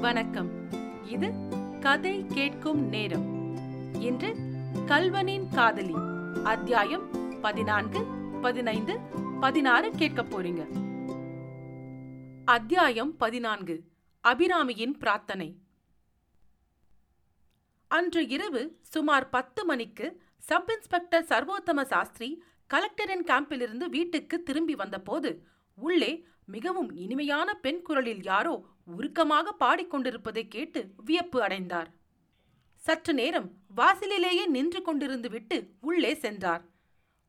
வணக்கம். இது கதை கேட்கும் நேரம். இன்று கல்வனின் காதலி. அத்தியாயம் பதினான்கு பதினைந்து பதினாறு கேட்க போறீங்க. அத்தியாயம் பதினான்கு அபிராமியின் பிரார்த்தனை. அன்று இரவு சுமார் பத்து மணிக்கு சப் இன்ஸ்பெக்டர் சர்வோத்தம சாஸ்திரி கலெக்டரின் கேம்பிலிருந்து வீட்டுக்கு திரும்பி வந்தபோது உள்ளே மிகவும் இனிமையான பெண் குரலில் யாரோ உருக்கமாக பாடிக்கொண்டிருப்பதை கேட்டு வியப்பு அடைந்தார். சற்று நேரம் வாசலிலேயே நின்று கொண்டிருந்து விட்டு உள்ளே சென்றார்.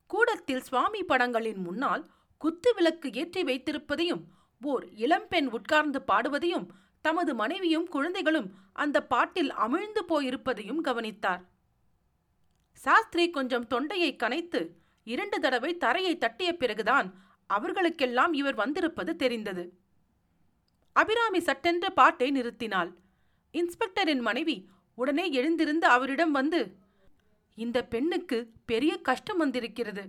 கூடத்தில் சுவாமி படங்களின் முன்னால் குத்து விளக்கு ஏற்றி வைத்திருப்பதையும் ஓர் இளம்பெண் உட்கார்ந்து பாடுவதையும் தமது மனைவியும் குழந்தைகளும் அந்த பாட்டில் அமிழ்ந்து போயிருப்பதையும் கவனித்தார். சாஸ்திரி கொஞ்சம் தொண்டையை கனைத்து இரண்டு தடவை தரையை தட்டிய பிறகுதான் அவர்களுக்கெல்லாம் இவர் வந்திருப்பது தெரிந்தது. அபிராமி சட்டென்ற பாட்டை நிறுத்தினாள். இன்ஸ்பெக்டரின் மனைவி உடனே எழுந்திருந்து அவரிடம் வந்து இந்த பெண்ணுக்கு பெரிய கஷ்டம் வந்திருக்கிறது.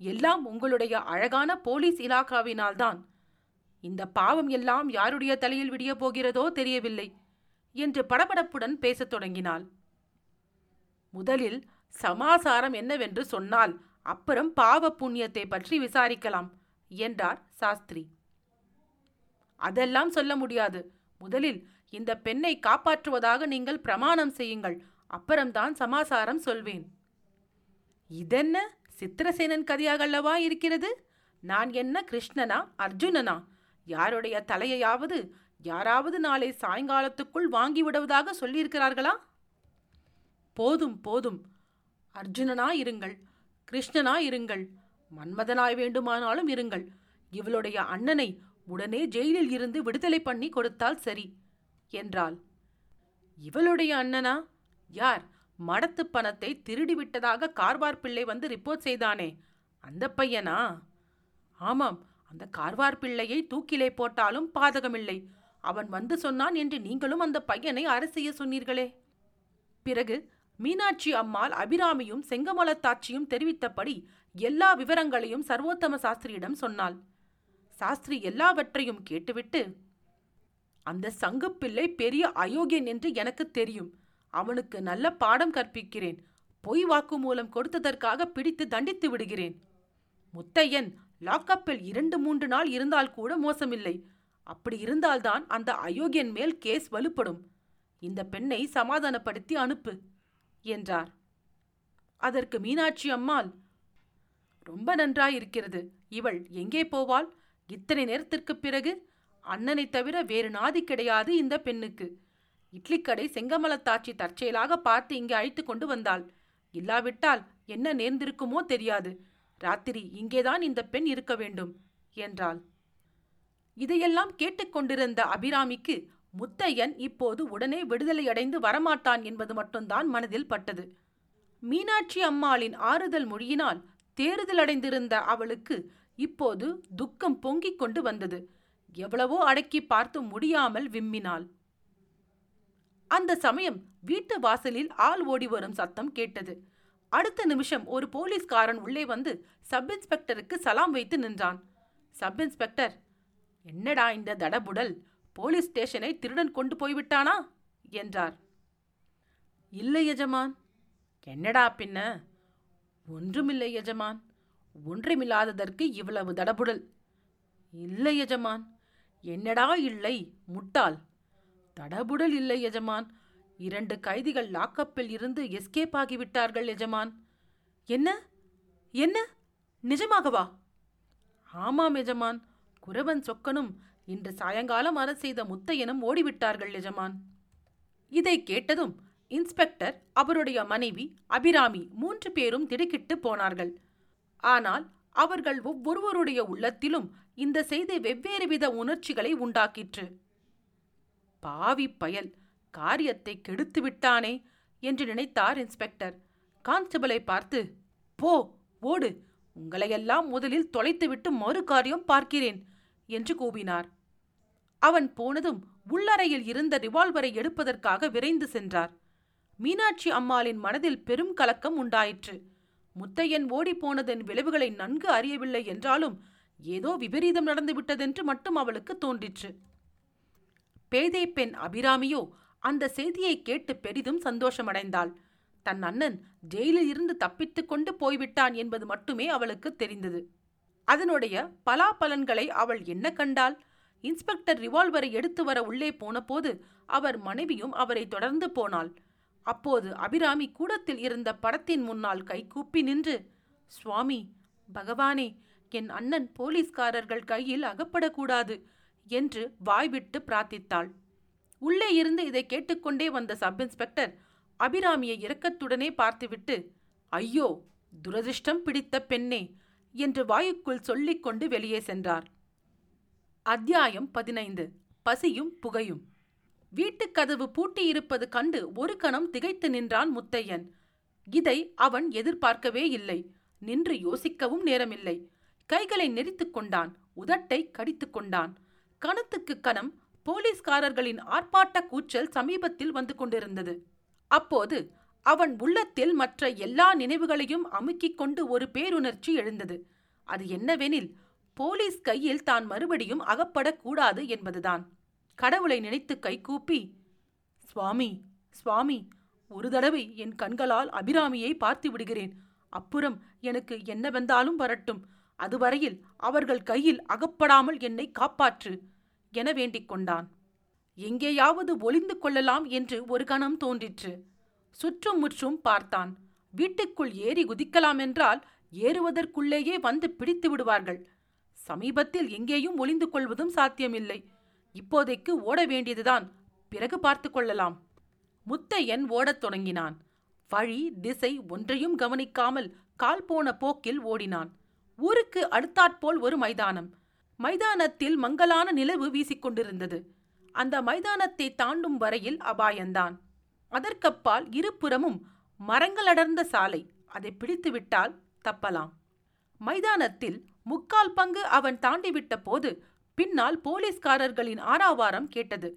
எல்லாம் உங்களுடைய அழகான போலீஸ் இலாக்காவினால்தான் இந்த பாவம் எல்லாம் யாருடைய தலையில் விடிய போகிறதோ தெரியவில்லை என்று படபடப்புடன் பேசத் தொடங்கினாள். முதலில் சமாசாரம் என்னவென்று சொன்னால் அப்புறம் பாவ புண்ணியத்தை பற்றி விசாரிக்கலாம். என்றார் சாஸ்திரி. அதெல்லாம் சொல்ல முடியாது. முதலில் இந்த பெண்ணை காப்பாற்றுவதாக நீங்கள் பிரமாணம் செய்யுங்கள். அப்புறம்தான் சமாசாரம் சொல்வேன். இதென்ன? சித்திரசேனன் கதையாகல்லவா இருக்கிறது? நான் என்ன கிருஷ்ணனா அர்ஜுனனா? யாருடைய தலையையாவது யாராவது நாளை சாயங்காலத்துக்குள் வாங்கிவிடுவதாக சொல்லியிருக்கிறார்களா? போதும் போதும். அர்ஜுனனா இருங்கள். கிருஷ்ணனா இருங்கள். மன்மதனாய் வேண்டுமானாலும் இருங்கள். இவளுடைய அண்ணனை உடனே ஜெயிலில் இருந்து விடுதலை பண்ணி கொடுத்தால் சரி என்றாள். இவளுடைய அண்ணனா? யார்? மடத்து பணத்தை திருடிவிட்டதாக கார்வார் பிள்ளை வந்து ரிப்போர்ட் செய்தானே அந்த பையனா? ஆமாம் அந்த கார்வார் பிள்ளையை தூக்கிலே போட்டாலும் பாதகமில்லை. அவன் வந்து சொன்னான் என்று நீங்களும் அந்த பையனை அரசிய சொன்னீர்களே. பிறகு மீனாட்சி அம்மாள் அபிராமியும் செங்கமலத்தாட்சியும் தெரிவித்தபடி எல்லா விவரங்களையும் சர்வோத்தம சாஸ்திரியிடம் சொன்னாள். சாஸ்திரி எல்லாவற்றையும் கேட்டுவிட்டு அந்த சங்குப்பிள்ளை பெரிய அயோக்கியன் என்று எனக்கு தெரியும். அவனுக்கு நல்ல பாடம் கற்பிக்கிறேன். பொய் வாக்குமூலம் கொடுத்ததற்காக பிடித்து தண்டித்து விடுகிறேன். முத்தையன் லாக்கப்பில் இரண்டு மூன்று நாள் இருந்தால் கூட மோசமில்லை. அப்படி இருந்தால்தான் அந்த அயோக்கியன் மேல் கேஸ் வலுப்படும். இந்த பெண்ணை சமாதானப்படுத்தி அனுப்பு என்றார். அதற்கு மீனாட்சி அம்மாள் ரொம்ப நன்றாயிருக்கிறது. இவள் எங்கே போவாள்? இத்தனை நேரத்திற்குப் பிறகு? அண்ணனைத் தவிர வேறு நாதி கிடையாது இந்த பெண்ணுக்கு. இட்லிக்கடை செங்கமலத்தாட்சி தற்செயலாக பார்த்து இங்கே அழைத்து கொண்டு வந்தாள். இல்லாவிட்டால் என்ன நேர்ந்திருக்குமோ தெரியாது. ராத்திரி இங்கேதான் இந்த பெண் இருக்க வேண்டும் என்றாள். இதையெல்லாம் கேட்டுக்கொண்டிருந்த அபிராமிக்கு முத்தையன் இப்போது உடனே விடுதலையடைந்து வரமாட்டான் என்பது மட்டும்தான் மனதில் பட்டது. மீனாட்சி அம்மாளின் ஆறுதல் மொழியினால் தேறுதலடைந்திருந்த அவளுக்கு இப்போது துக்கம் பொங்கிக் கொண்டு வந்தது. எவ்வளவோ அடக்கி பார்த்து முடியாமல் விம்மினாள். அந்த சமயம் வீட்டு வாசலில் ஆள் ஓடி வரும் சத்தம் கேட்டது. அடுத்த நிமிஷம் ஒரு போலீஸ்காரன் உள்ளே வந்து சப் இன்ஸ்பெக்டருக்கு சலாம் வைத்து நின்றான். சப் இன்ஸ்பெக்டர் என்னடா இந்த தடபுடல்? போலீஸ் ஸ்டேஷனை திருடன் கொண்டு போய்விட்டானா? என்றார். இல்லை எஜமான். என்னடா பின்ன? ஒன்றுமில்லை எஜமான். ஒன்றுமில்லாததற்கு இவ்வளவு தடபுடல். இல்லை எஜமான். என்னடா இல்லை முட்டாள். தடபுடல் இல்லை எஜமான். இரண்டு கைதிகள் லாக்கப்பில் இருந்து எஸ்கேப் ஆகிவிட்டார்கள் எஜமான். என்ன? என்ன? நிஜமாகவா? ஆமாம் எஜமான். குரவன் சொக்கனும் இன்று சாயங்காலம் அற செய்த முத்தையனும் ஓடிவிட்டார்கள் எஜமான். இதை கேட்டதும் இன்ஸ்பெக்டர் அவருடைய மனைவி அபிராமி மூன்று பேரும் திடுக்கிட்டு போனார்கள். ஆனால் அவர்கள் ஒவ்வொருவருடைய உள்ளத்திலும் இந்த செய்தி வெவ்வேறு வித உணர்ச்சிகளை உண்டாக்கிற்று. பாவி பயல் காரியத்தை கெடுத்து விட்டானே என்று நினைத்தார் இன்ஸ்பெக்டர். கான்ஸ்டபிளை பார்த்து போ ஓடு உங்களையெல்லாம் முதலில் தொலைத்துவிட்டு மறு காரியம் பார்க்கிறேன் என்று கூவினார். அவன் போனதும் உள்ளறையில் இருந்த ரிவால்வரை எடுப்பதற்காக விரைந்து சென்றார். மீனாட்சி அம்மாளின் மனதில் பெரும் கலக்கம் உண்டாயிற்று. முத்தையன் ஓடிப்போனதன் விளைவுகளை நன்கு அறியவில்லை என்றாலும் ஏதோ விபரீதம் நடந்துவிட்டதென்று மட்டும் அவளுக்கு தோன்றிற்று. பேதை பெண் அபிராமியோ அந்த செய்தியை கேட்டு பெரிதும் சந்தோஷமடைந்தாள். தன் அண்ணன் ஜெயிலில் இருந்து தப்பித்துக் கொண்டு போய்விட்டான் என்பது மட்டுமே அவளுக்கு தெரிந்தது. அதனுடைய பலாபலன்களை அவள் என்ன கண்டாள்? இன்ஸ்பெக்டர் ரிவால்வரை எடுத்து வர உள்ளே போனபோது அவர் மனைவியும் அவரை தொடர்ந்து போனாள். அப்போது அபிராமி கூடத்தில் இருந்த படத்தின் முன்னால் கைகூப்பி நின்று சுவாமி பகவானே என் அண்ணன் போலீஸ்காரர்கள் கையில் அகப்படக்கூடாது என்று வாய்விட்டு பிரார்த்தித்தாள். உள்ளே இருந்து இதை கேட்டுக்கொண்டே வந்த சப் இன்ஸ்பெக்டர் அபிராமியை இரக்கத்துடனே பார்த்துவிட்டு ஐயோ துரதிர்ஷ்டம் பிடித்த பெண்ணே என்று வாயுக்குள் சொல்லிக்கொண்டு வெளியே சென்றார். அத்தியாயம் பதினைந்து. பசியும் புகையும். வீட்டுக் கதவு பூட்டியிருப்பது கண்டு ஒரு கணம் திகைத்து நின்றான் முத்தையன். இதை அவன் எதிர்பார்க்கவே இல்லை. நின்று யோசிக்கவும் நேரமில்லை. கைகளை நெரித்துக் கொண்டான். உதட்டை கடித்துக் கொண்டான். கணத்துக்கு கணம் போலீஸ்காரர்களின் ஆர்ப்பாட்ட கூச்சல் சமீபத்தில் வந்து கொண்டிருந்தது. அப்போது அவன் உள்ளத்தில் மற்ற எல்லா நினைவுகளையும் அமுக்கிக் கொண்டு ஒரு பேருணர்ச்சி எழுந்தது. அது என்னவெனில் போலீஸ் கையில் தான் மறுபடியும் அகப்படக்கூடாது என்பதுதான். கடவுளை நினைத்து கைகூப்பி சுவாமி சுவாமி ஒரு தடவை என் கண்களால் அபிராமியை பார்த்து விடுகிறேன். அப்புறம் எனக்கு என்ன வந்தாலும் வரட்டும். அதுவரையில் அவர்கள் கையில் அகப்படாமல் என்னை காப்பாற்று என வேண்டிக் கொண்டான். எங்கேயாவது ஒளிந்து கொள்ளலாம் என்று ஒரு கணம் தோன்றிற்று. சுற்றும் முற்றும் பார்த்தான். வீட்டுக்குள் ஏறி குதிக்கலாம் என்றால் ஏறுவதற்குள்ளேயே வந்து பிடித்து விடுவார்கள். சமீபத்தில் எங்கேயும் ஒளிந்து கொள்வதும் சாத்தியமில்லை. இப்போதைக்கு ஓட வேண்டியதுதான். பிறகு பார்த்து கொள்ளலாம். முத்தையன் ஓடத் தொடங்கினான். வழி திசை ஒன்றையும் கவனிக்காமல் கால் போன போக்கில் ஓடினான். ஊருக்கு அடுத்தாற்போல் ஒரு மைதானம். மைதானத்தில் மங்கலான நிலவு வீசிக்கொண்டிருந்தது அந்த மைதானத்தை தாண்டும் வரையில் அபாயந்தான். அதற்கப்பால் இருபுறமும் மரங்கள் அடர்ந்த சாலை. அதை பிடித்துவிட்டால் தப்பலாம். மைதானத்தில் முக்கால் பங்கு அவன் தாண்டிவிட்ட போது பின்னால் போலீஸ்காரர்களின் ஆராவாரம் கேட்டது.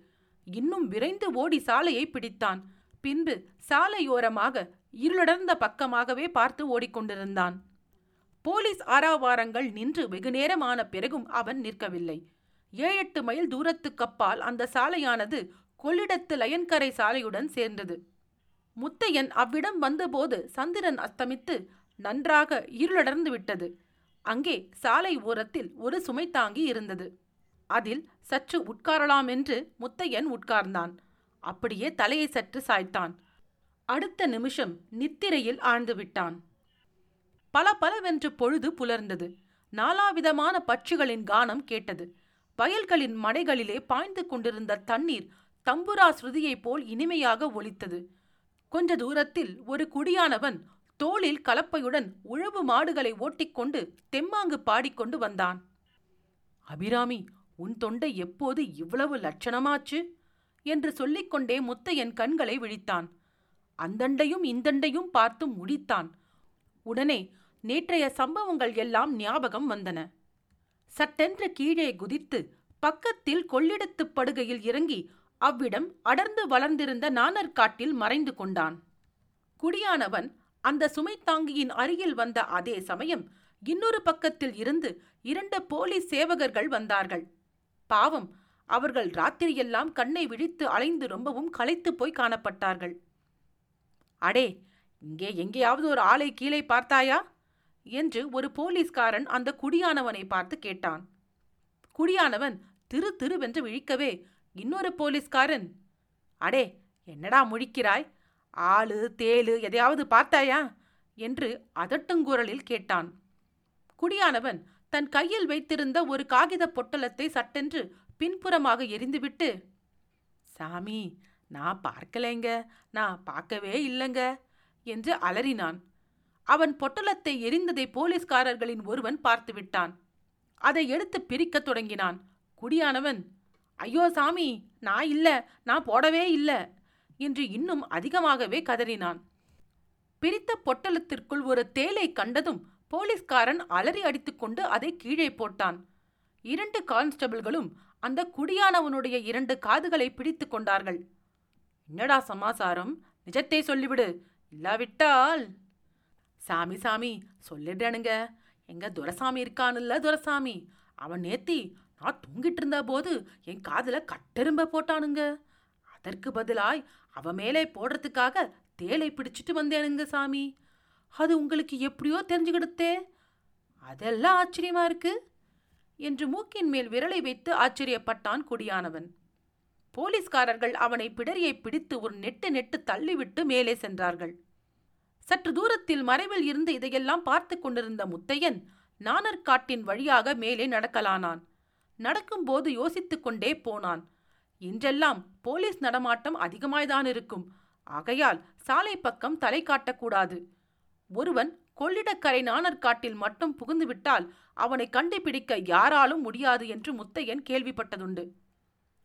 இன்னும் விரைந்து ஓடி சாலையை பிடித்தான். பின்பு சாலையோரமாக இருளடர்ந்த பக்கமாகவே பார்த்து ஓடிக்கொண்டிருந்தான். போலீஸ் ஆராவாரங்கள் நின்று வெகுநேரமான பிறகும் அவன் நிற்கவில்லை. ஏழெட்டு மைல் தூரத்துக்கப்பால் அந்த சாலையானது கொள்ளிடத்து லயன்கரை சாலையுடன் சேர்ந்தது. முத்தையன் அவ்விடம் வந்தபோது சந்திரன் அஸ்தமித்து நன்றாக இருளடர்ந்து விட்டது. அங்கே சாலை ஓரத்தில் ஒரு சுமைத்தாங்கி இருந்தது. அதில் சற்று உட்காரலாம் என்று முத்தையன் உட்கார்ந்தான். அப்படியே தலையை சற்று சாய்த்தான். அடுத்த நிமிஷம் நித்திரையில் ஆழ்ந்து விட்டான். பல பலவென்று பொழுது புலர்ந்தது. நாலாவிதமான பட்சிகளின் கானம் கேட்டது. வயல்களின் மடைகளிலே பாய்ந்து கொண்டிருந்த தண்ணீர் தம்புரா ஸ்ருதியைப் போல் இனிமையாக ஒலித்தது. கொஞ்ச தூரத்தில் ஒரு குடியானவன் தோளில் கலப்பையுடன் உழவு மாடுகளை ஓட்டிக்கொண்டு தெம்மாங்கு பாடிக்கொண்டு வந்தான். அபிராமி உன் தொண்டை எப்போது இவ்வளவு லட்சணமாச்சு? என்று சொல்லிக்கொண்டே முத்தையன் கண்களை விழித்தான். அந்தண்டையும் இந்தண்டையும் பார்த்து முடித்தான். உடனே நேற்றைய சம்பவங்கள் எல்லாம் ஞாபகம் வந்தன. சட்டென்று கீழே குதித்து பக்கத்தில் கொள்ளிடத்துப் படுகையில் இறங்கி அவ்விடம் அடர்ந்து வளர்ந்திருந்த நாணற்காட்டில் மறைந்து கொண்டான். குடியானவன் அந்த சுமைத்தாங்கியின் அருகில் வந்த அதே சமயம் இன்னொரு பக்கத்தில் இருந்து இரண்டு போலீஸ் சேவகர்கள் வந்தார்கள். பாவம் அவர்கள் ராத்திரியெல்லாம் கண்ணை விழித்து அலைந்து ரொம்பவும் களைத்து போய் காணப்பட்டார்கள். அடே இங்கே எங்கேயாவது ஒரு ஆளை கீழே பார்த்தாயா? என்று ஒரு போலீஸ்காரன் அந்த குடியானவனை பார்த்து கேட்டான். குடியானவன் திரு திருவென்று விழிக்கவே இன்னொரு போலீஸ்காரன்? அடே என்னடா முழிக்கிறாய்? ஆளு தேளு எதையாவது பார்த்தாயா? என்று அதட்டுங்குரலில் கேட்டான். குடியானவன் தன் கையில் வைத்திருந்த ஒரு காகித பொட்டலத்தை சட்டென்று பின்புறமாக எரிந்துவிட்டு சாமி நான் பார்க்கலைங்க. நான் பார்க்கவே இல்லைங்க என்று அலறினான். அவன் பொட்டலத்தை எரிந்ததை போலீஸ்காரர்களின் ஒருவன் பார்த்து விட்டான். அதை எடுத்து பிரிக்கத் தொடங்கினான். குடியானவன் ஐயோ சாமி நான் இல்ல நான் போடவே இல்ல என்று இன்னும் அதிகமாகவே கதறினான். பிரித்த பொட்டலத்திற்குள் ஒரு தேலை கண்டதும் போலீஸ்காரன் அலறி அடித்துக்கொண்டு அதை கீழே போட்டான். இரண்டு கான்ஸ்டபிள்களும் அந்த குடியானவனுடைய இரண்டு காதுகளை பிடித்து கொண்டார்கள். என்னடா சமாசாரம்? நிஜத்தை சொல்லிவிடு. இல்லாவிட்டால் சாமி சாமி சொல்லிடுறேனுங்க. எங்க துரசாமி இருக்கானுல்ல துரசாமி. அவன் நேத்தி நான் தூங்கிட்டு இருந்த போது என் காதுல கட்டெரும்ப போட்டானுங்க. அதற்கு பதிலாய் அவ மேலே போடுறதுக்காக தேலை பிடிச்சிட்டு வந்தேனுங்க சாமி. அது உங்களுக்கு எப்படியோ தெரிஞ்சுக்கிடுத்தே. அதெல்லாம் ஆச்சரியமா இருக்கு. என்று மூக்கின் மேல் விரலை வைத்து ஆச்சரியப்பட்டான் குடியானவன். போலீஸ்காரர்கள் அவனை பிடரியை பிடித்து ஒரு நெட்டு நெட்டு தள்ளிவிட்டு மேலே சென்றார்கள். சற்று தூரத்தில் மறைவில் இருந்து இதையெல்லாம் பார்த்து கொண்டிருந்த முத்தையன் நாணற்காட்டின் வழியாக மேலே நடக்கலானான். நடக்கும்போது யோசித்துக் கொண்டே போனான். இன்றெல்லாம் போலீஸ் நடமாட்டம் அதிகமாய்தான் இருக்கும். ஆகையால் சாலை பக்கம் தலை காட்டக்கூடாது. ஒருவன் கொள்ளிடக்கரை நாணற்காட்டில் மட்டும் புகுந்துவிட்டால் அவனை கண்டுபிடிக்க யாராலும் முடியாது என்று முத்தையன் கேள்விப்பட்டதுண்டு.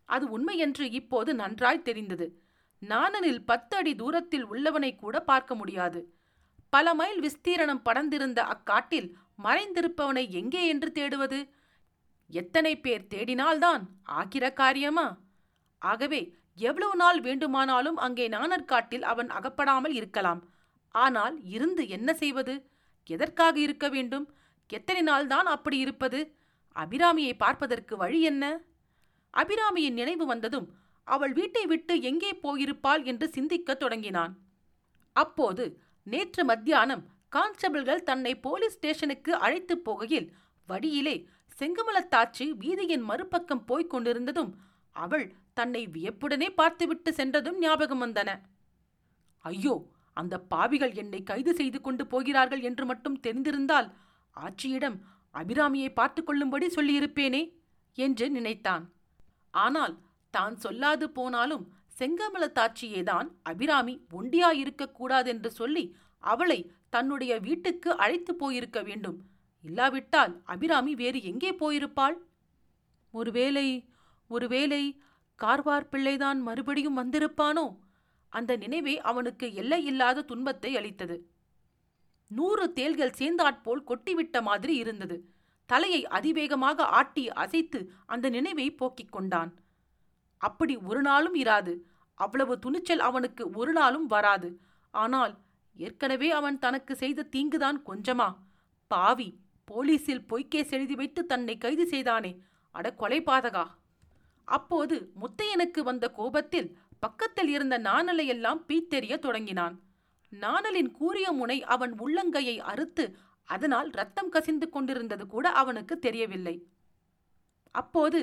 அது உண்மையென்று இப்போது நன்றாய் தெரிந்தது. நாணனில் பத்து அடி தூரத்தில் உள்ளவனை கூட பார்க்க முடியாது. பல மைல் விஸ்தீரணம் படர்ந்திருந்த அக்காட்டில் மறைந்திருப்பவனை எங்கே என்று தேடுவது? எத்தனை பேர் தேடினால்தான் ஆகிற காரியமா? ஆகவே எவ்வளவு நாள் வேண்டுமானாலும் அங்கே நாணற்காட்டில் அவன் அகப்படாமல் இருக்கலாம். ஆனால் இருந்து என்ன செய்வது? எதற்காக இருக்க வேண்டும்? எத்தனை நாள்தான் அப்படி இருப்பது? அபிராமியை பார்ப்பதற்கு வழி என்ன? அபிராமியின் நினைவு வந்ததும் அவள் வீட்டை விட்டு எங்கே போயிருப்பாள் என்று சிந்திக்கத் தொடங்கினான். அப்போது நேற்று மத்தியானம் கான்ஸ்டபிள்கள் தன்னை போலீஸ் ஸ்டேஷனுக்கு அழைத்துப் போகையில் வழியிலே செங்குமலத்தாச்சி வீதியின் மறுபக்கம் போய்க் கொண்டிருந்ததும் அவள் தன்னை வியப்புடனே பார்த்துவிட்டு சென்றதும் ஞாபகம் வந்தன. ஐயோ! அந்த பாவிகள் என்னை கைது செய்து கொண்டு போகிறார்கள் என்று மட்டும் தெரிந்திருந்தால் ஆட்சியிடம் அபிராமியை பார்த்து கொள்ளும்படி சொல்லியிருப்பேனே என்று நினைத்தான். ஆனால் தான் சொல்லாது போனாலும் செங்கமலத்தாட்சியேதான் அபிராமி ஒண்டியாயிருக்கக் கூடாதென்று சொல்லி அவளை தன்னுடைய வீட்டுக்கு அழைத்து போயிருக்க வேண்டும். இல்லாவிட்டால் அபிராமி வேறு எங்கே போயிருப்பாள்? ஒருவேளை ஒருவேளை கார்வார் பிள்ளைதான் மறுபடியும் வந்திருப்பானோ? அந்த நினைவே அவனுக்கு எல்லை இல்லாத துன்பத்தை அளித்தது. நூறு தேள்கள் சேர்ந்தாற்போல் கொட்டிவிட்ட மாதிரி இருந்தது. தலையை அதிவேகமாக ஆட்டி அசைத்து அந்த நினைவை போக்கிக் கொண்டான். அப்படி ஒரு நாளும் இராது. அவ்வளவு துணிச்சல் அவனுக்கு ஒரு நாளும் வராது. ஆனால் ஏற்கனவே அவன் தனக்கு செய்த தீங்குதான் கொஞ்சமா. பாவி போலீசில் பொய்க்கேஸ் எழுதி வைத்து தன்னை கைது செய்தானே. அட கொலைபாதகா. அப்போது முத்தையனுக்கு வந்த கோபத்தில் பக்கத்தில் இருந்த நாணலையெல்லாம் பீத்தெறிய தொடங்கினான். நாணலின் கூரிய முனை அவன் உள்ளங்கையை அறுத்து அதனால் ரத்தம் கசிந்து கொண்டிருந்தது கூட அவனுக்கு தெரியவில்லை. அப்போது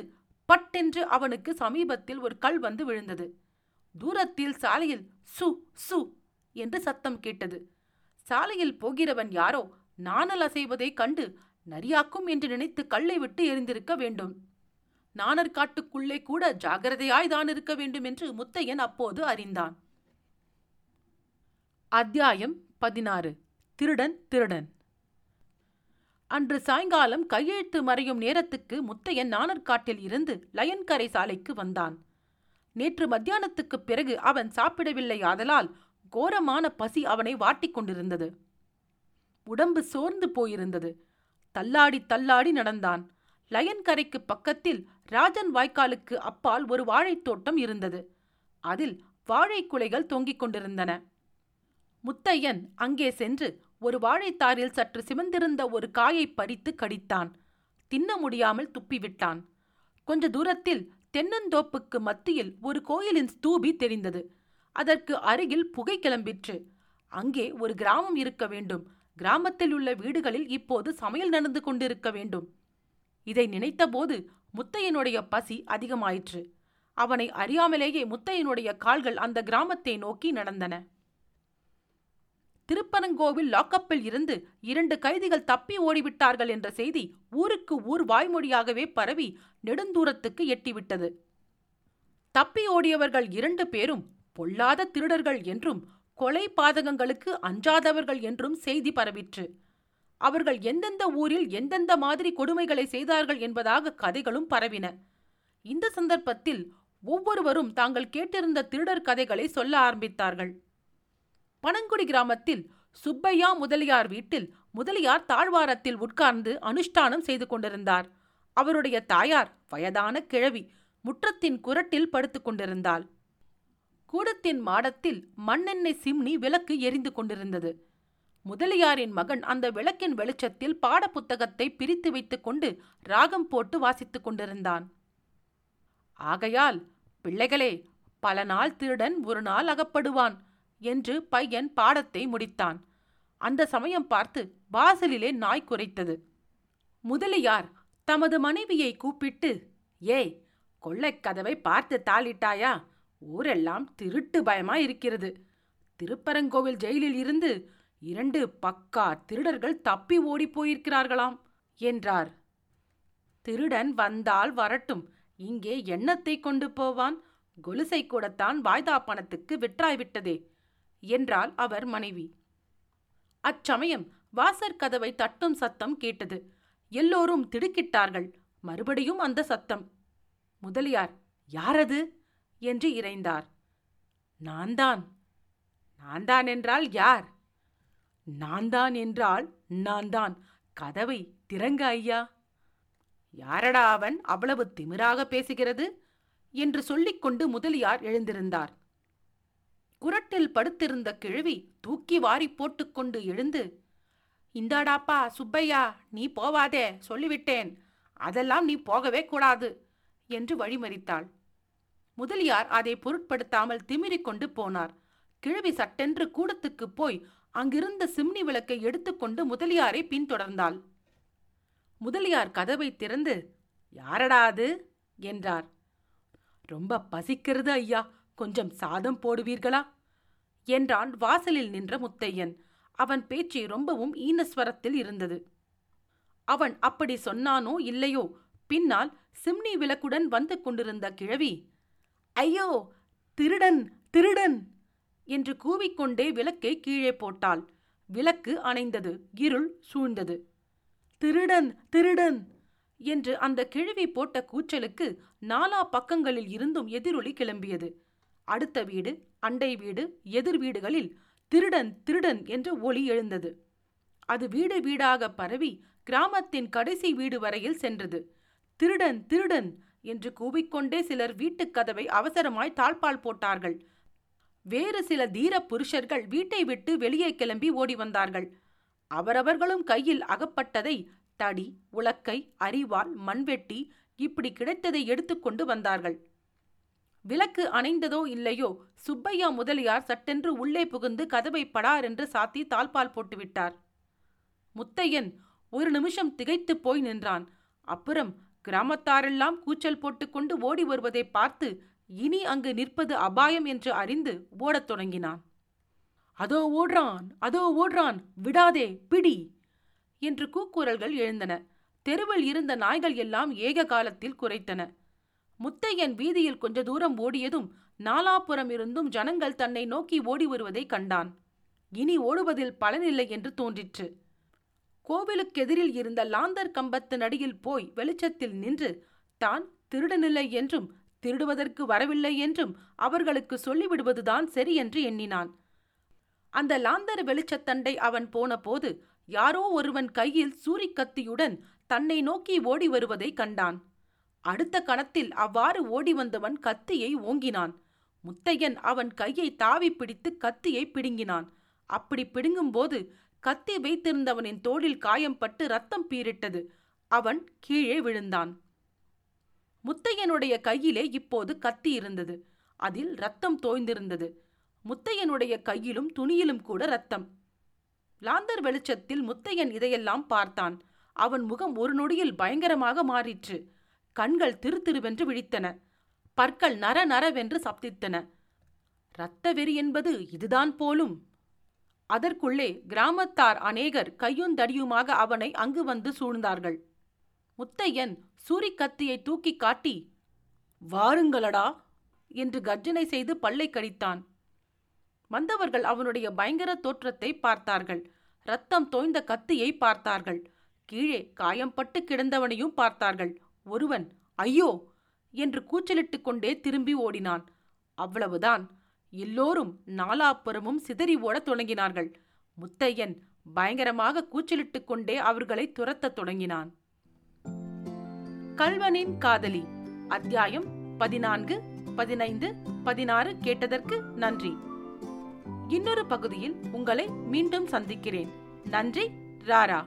பட்டென்று அவனுக்கு சமீபத்தில் ஒரு கல் வந்து விழுந்தது. தூரத்தில் சாலையில் சு சு என்று சத்தம் கேட்டது. சாலையில் போகிறவன் யாரோ நாணல் அசைவதைக் கண்டு நரியாக்கும் என்று நினைத்து கல்லை விட்டு எரிந்திருக்க வேண்டும். நாணற்காட்டுக்குள்ளே கூட ஜாகிரதையாய்தான் இருக்க வேண்டும் என்று முத்தையன் அப்போது அறிந்தான். அத்தியாயம் பதினாறு. திருடன் திருடன். அன்று சாயங்காலம் கையெழுத்து மறையும் நேரத்துக்கு முத்தையன் நாணற்காட்டில் இருந்து லயன்கரை சாலைக்கு வந்தான். நேற்று மத்தியானத்துக்குப் பிறகு அவன் சாப்பிடவில்லை ஆதலால் கோரமான பசி அவனை வாட்டிக் கொண்டிருந்தது. உடம்பு சோர்ந்து போயிருந்தது. தள்ளாடி தள்ளாடி நடந்தான். லயன் கரைக்கு பக்கத்தில் ராஜன் வாய்க்காலுக்கு அப்பால் ஒரு வாழைத் தோட்டம் இருந்தது. அதில் வாழை குலைகள் தொங்கிக் கொண்டிருந்தன. முத்தையன் அங்கே சென்று ஒரு வாழைத்தாரில் சற்று சிவந்திருந்த ஒரு காயை பறித்து கடித்தான். தின்ன முடியாமல் துப்பிவிட்டான். கொஞ்ச தூரத்தில் தென்னந்தோப்புக்கு மத்தியில் ஒரு கோயிலின் ஸ்தூபி தெரிந்தது. அதற்கு அருகில் புகை கிளம்பிற்று. அங்கே ஒரு கிராமம் இருக்க வேண்டும். கிராமத்தில் உள்ள வீடுகளில் இப்போது சமையல் நடந்து கொண்டிருக்க வேண்டும். இதை நினைத்தபோது முத்தையனுடைய பசி அதிகமாயிற்று. அவனை அறியாமலேயே முத்தையனுடைய கால்கள் அந்த கிராமத்தை நோக்கி நடந்தன. திருப்பனங்கோவில் லாக்கப்பில் இருந்து இரண்டு கைதிகள் தப்பி ஓடிவிட்டார்கள் என்ற செய்தி ஊருக்கு ஊர் வாய்மொழியாகவே பரவி நெடுந்தூரத்துக்கு எட்டிவிட்டது. தப்பி ஓடியவர்கள் இரண்டு பேரும் பொல்லாத திருடர்கள் என்றும் கொலை பாதகங்களுக்கு அஞ்சாதவர்கள் என்றும் செய்தி பரவிற்று. அவர்கள் எந்தெந்த ஊரில் எந்தெந்த மாதிரி கொடுமைகளை செய்தார்கள் என்பதாக கதைகளும் பரவின. இந்த சந்தர்ப்பத்தில் ஒவ்வொருவரும் தாங்கள் கேட்டிருந்த திருடர் கதைகளை சொல்ல ஆரம்பித்தார்கள். பனங்குடி கிராமத்தில் சுப்பையா முதலியார் வீட்டில் முதலியார் தாழ்வாரத்தில் உட்கார்ந்து அனுஷ்டானம் செய்து கொண்டிருந்தார். அவருடைய தாயார் வயதான கிழவி முற்றத்தின் குரட்டில் படுத்துக் கொண்டிருந்தாள். கூடத்தின் மாடத்தில் மண்ணெண்ணெய் சிம்னி விளக்கு எரிந்து கொண்டிருந்தது. முதலியாரின் மகன் அந்த விளக்கின் வெளிச்சத்தில் பாடப்புத்தகத்தை பிரித்து வைத்துக் கொண்டு ராகம் போட்டு வாசித்துக் கொண்டிருந்தான். ஆகையால் பிள்ளைகளே பல நாள் திருடன் ஒரு நாள் அகப்படுவான் என்று பையன் பாடத்தை முடித்தான். அந்த சமயம் பார்த்து வாசலிலே நாய் குரைத்தது. முதலியார் தமது மனைவியை கூப்பிட்டு ஏய் கொள்ளைக்கதவை பார்த்து தாளிட்டாயா? ஊரெல்லாம் திருட்டு பயமா இருக்கிறது திருப்பரங்கோவில் ஜெயிலில் இருந்து இரண்டு பக்கா திருடர்கள் தப்பி ஓடிப் போயிருக்கிறார்களாம் என்றார். திருடன் வந்தால் வரட்டும் இங்கே எண்ணத்தை கொண்டு போவான் கொலுசை கூடத்தான் வாய்தா பணத்துக்கு விற்றாய்விட்டதே என்றாள் அவர் மனைவி. அச்சமயம் வாசற் கதவை தட்டும் சத்தம் கேட்டது. எல்லோரும் திடுக்கிட்டார்கள் மறுபடியும் அந்த சத்தம். முதலியார் யாரது? என்று இறைந்தார். நான்தான். நான்தான் என்றால் யார்? நான்தான் என்றால் நான்தான். கதவை திறங்க ஐயா. யாரடா அவன் அவ்வளவு திமிராக பேசுகிறது? என்று சொல்லிக்கொண்டு முதலியார் எழுந்திருந்தார். குரட்டில் படுத்திருந்த கிழவி தூக்கி வாரி போட்டுக்கொண்டு எழுந்து இந்தாடாப்பா சுப்பையா நீ போவாதே சொல்லிவிட்டேன். அதெல்லாம் நீ போகவே கூடாது என்று வழிமறித்தாள். முதலியார் அதை பொருட்படுத்தாமல் திமிரிக் கொண்டு போனார். கிழவி சட்டென்று கூடத்துக்குப் போய் அங்கிருந்த சிம்னி விளக்கை எடுத்துக்கொண்டு முதலியாரை பின்தொடர்ந்தாள். முதலியார் கதவை திறந்து யாரடா அது? என்றார். ரொம்ப பசிக்கிறது ஐயா. கொஞ்சம் சாதம் போடுவீர்களா? என்றான் வாசலில் நின்ற முத்தையன். அவன் பேச்சு ரொம்பவும் ஈனஸ்வரத்தில் இருந்தது. அவன் அப்படி சொன்னானோ இல்லையோ? பின்னால் சிம்னி விளக்குடன் வந்து கொண்டிருந்த கிழவி ஐயோ திருடன் திருடன்! என்று கூவிக்கொண்டே விளக்கை கீழே போட்டாள். விளக்கு அணைந்தது. இருள் சூழ்ந்தது. திருடன் திருடன் என்று அந்த கிழவி போட்ட கூச்சலுக்கு நாலா பக்கங்களில் இருந்தும் எதிரொலி கிளம்பியது. அடுத்த வீடு அண்டை வீடு எதிர் வீடுகளில் திருடன் திருடன் என்ற ஒலி எழுந்தது. அது வீடு வீடாக பரவி கிராமத்தின் கடைசி வீடு வரையில் சென்றது. திருடன் திருடன் என்று கூவிக்கொண்டே சிலர் வீட்டுக் கதவை அவசரமாய் தாழ்பால் போட்டார்கள். வேறு சில தீர புருஷர்கள் வீட்டை விட்டு வெளியே கிளம்பி ஓடி வந்தார்கள். அவரவர்களும் கையில் அகப்பட்டதை தடி உலக்கை அரிவாள் மண்வெட்டி இப்படி கிடைத்ததை எடுத்துக்கொண்டு வந்தார்கள். விளக்கு அணைந்ததோ இல்லையோ சுப்பையா முதலியார் சட்டென்று உள்ளே புகுந்து கதவை படார் என்று சாத்தி தாழ்பால் போட்டுவிட்டார். முத்தையன் ஒரு நிமிஷம் திகைத்துப் போய் நின்றான். அப்புறம் கிராமத்தாரெல்லாம் கூச்சல் போட்டுக்கொண்டு ஓடி வருவதை பார்த்து இனி அங்கு நிற்பது அபாயம் என்று அறிந்து ஓடத் தொடங்கினான். அதோ ஓடுறான் அதோ ஓடுறான் விடாதே பிடி என்று கூக்குரல்கள் எழுந்தன. தெருவில் இருந்த நாய்கள் எல்லாம் ஏக காலத்தில் குறைத்தன முத்தையன் வீதியில் கொஞ்ச தூரம் ஓடியதும் நாலாபுறம் இருந்தும் ஜனங்கள் தன்னை நோக்கி ஓடி வருவதை கண்டான். இனி ஓடுவதில் பலனில்லை என்று தோன்றிற்று. கோவிலுக்கெதிரில் இருந்த லாந்தர் கம்பத்து நடியில் போய் வெளிச்சத்தில் நின்று தான் திருடனில்லை என்றும் திருடுவதற்கு வரவில்லை என்றும் அவர்களுக்கு சொல்லிவிடுவதுதான் சரி என்று எண்ணினான். அந்த லாந்தர் வெளிச்சத்தண்டை அவன் போனபோது யாரோ ஒருவன் கையில் சூரிக்கத்தியுடன் தன்னை நோக்கி ஓடி வருவதை கண்டான். அடுத்த கணத்தில் அவ்வாறு ஓடி வந்தவன் கத்தியை ஓங்கினான். முத்தையன் அவன் கையை தாவி பிடித்து கத்தியை பிடுங்கினான். அப்படி பிடுங்கும்போது கத்தி வைத்திருந்தவனின் தோளில் காயம்பட்டு ரத்தம் பீரிட்டது அவன் கீழே விழுந்தான். முத்தையனுடைய கையிலே இப்போது கத்தி இருந்தது. அதில் ரத்தம் தோய்ந்திருந்தது. முத்தையனுடைய கையிலும் துணியிலும் கூட ரத்தம். லாந்தர் வெளிச்சத்தில் முத்தையன் இதையெல்லாம் பார்த்தான். அவன் முகம் ஒரு நொடியில் பயங்கரமாக மாறிற்று. கண்கள் திரு திருவென்று விழித்தன. பற்கள் நர நரவென்று சப்தித்தன. இரத்த வெறி என்பது இதுதான் போலும். அதற்குள்ளே கிராமத்தார் அநேகர் கையுந்தடியுமாக அவனை அங்கு வந்து சூழ்ந்தார்கள். முத்தையன் சூரிக்கத்தியை தூக்கி காட்டி வாருங்களடா என்று கர்ஜனை செய்து பல்லை கடித்தான். வந்தவர்கள் அவனுடைய பயங்கர தோற்றத்தை பார்த்தார்கள். ரத்தம் தோய்ந்த கத்தியை பார்த்தார்கள். கீழே காயம்பட்டு கிடந்தவனையும் பார்த்தார்கள். ஒருவன் ஐயோ என்று கூச்சலிட்டுக் கொண்டே திரும்பி ஓடினான். அவ்வளவுதான். எல்லோரும் நாலாப்புறமும் சிதறி ஓடத் தொடங்கினார்கள். முத்தையன் பயங்கரமாக கூச்சலிட்டுக் கொண்டே அவர்களை துரத்தத் தொடங்கினான். கல்வனின் காதலி. அத்தியாயம் பதினான்கு பதினைந்து பதினாறு கேட்டதற்கு நன்றி. இன்னொரு பகுதியில் உங்களை மீண்டும் சந்திக்கிறேன். நன்றி ராரா.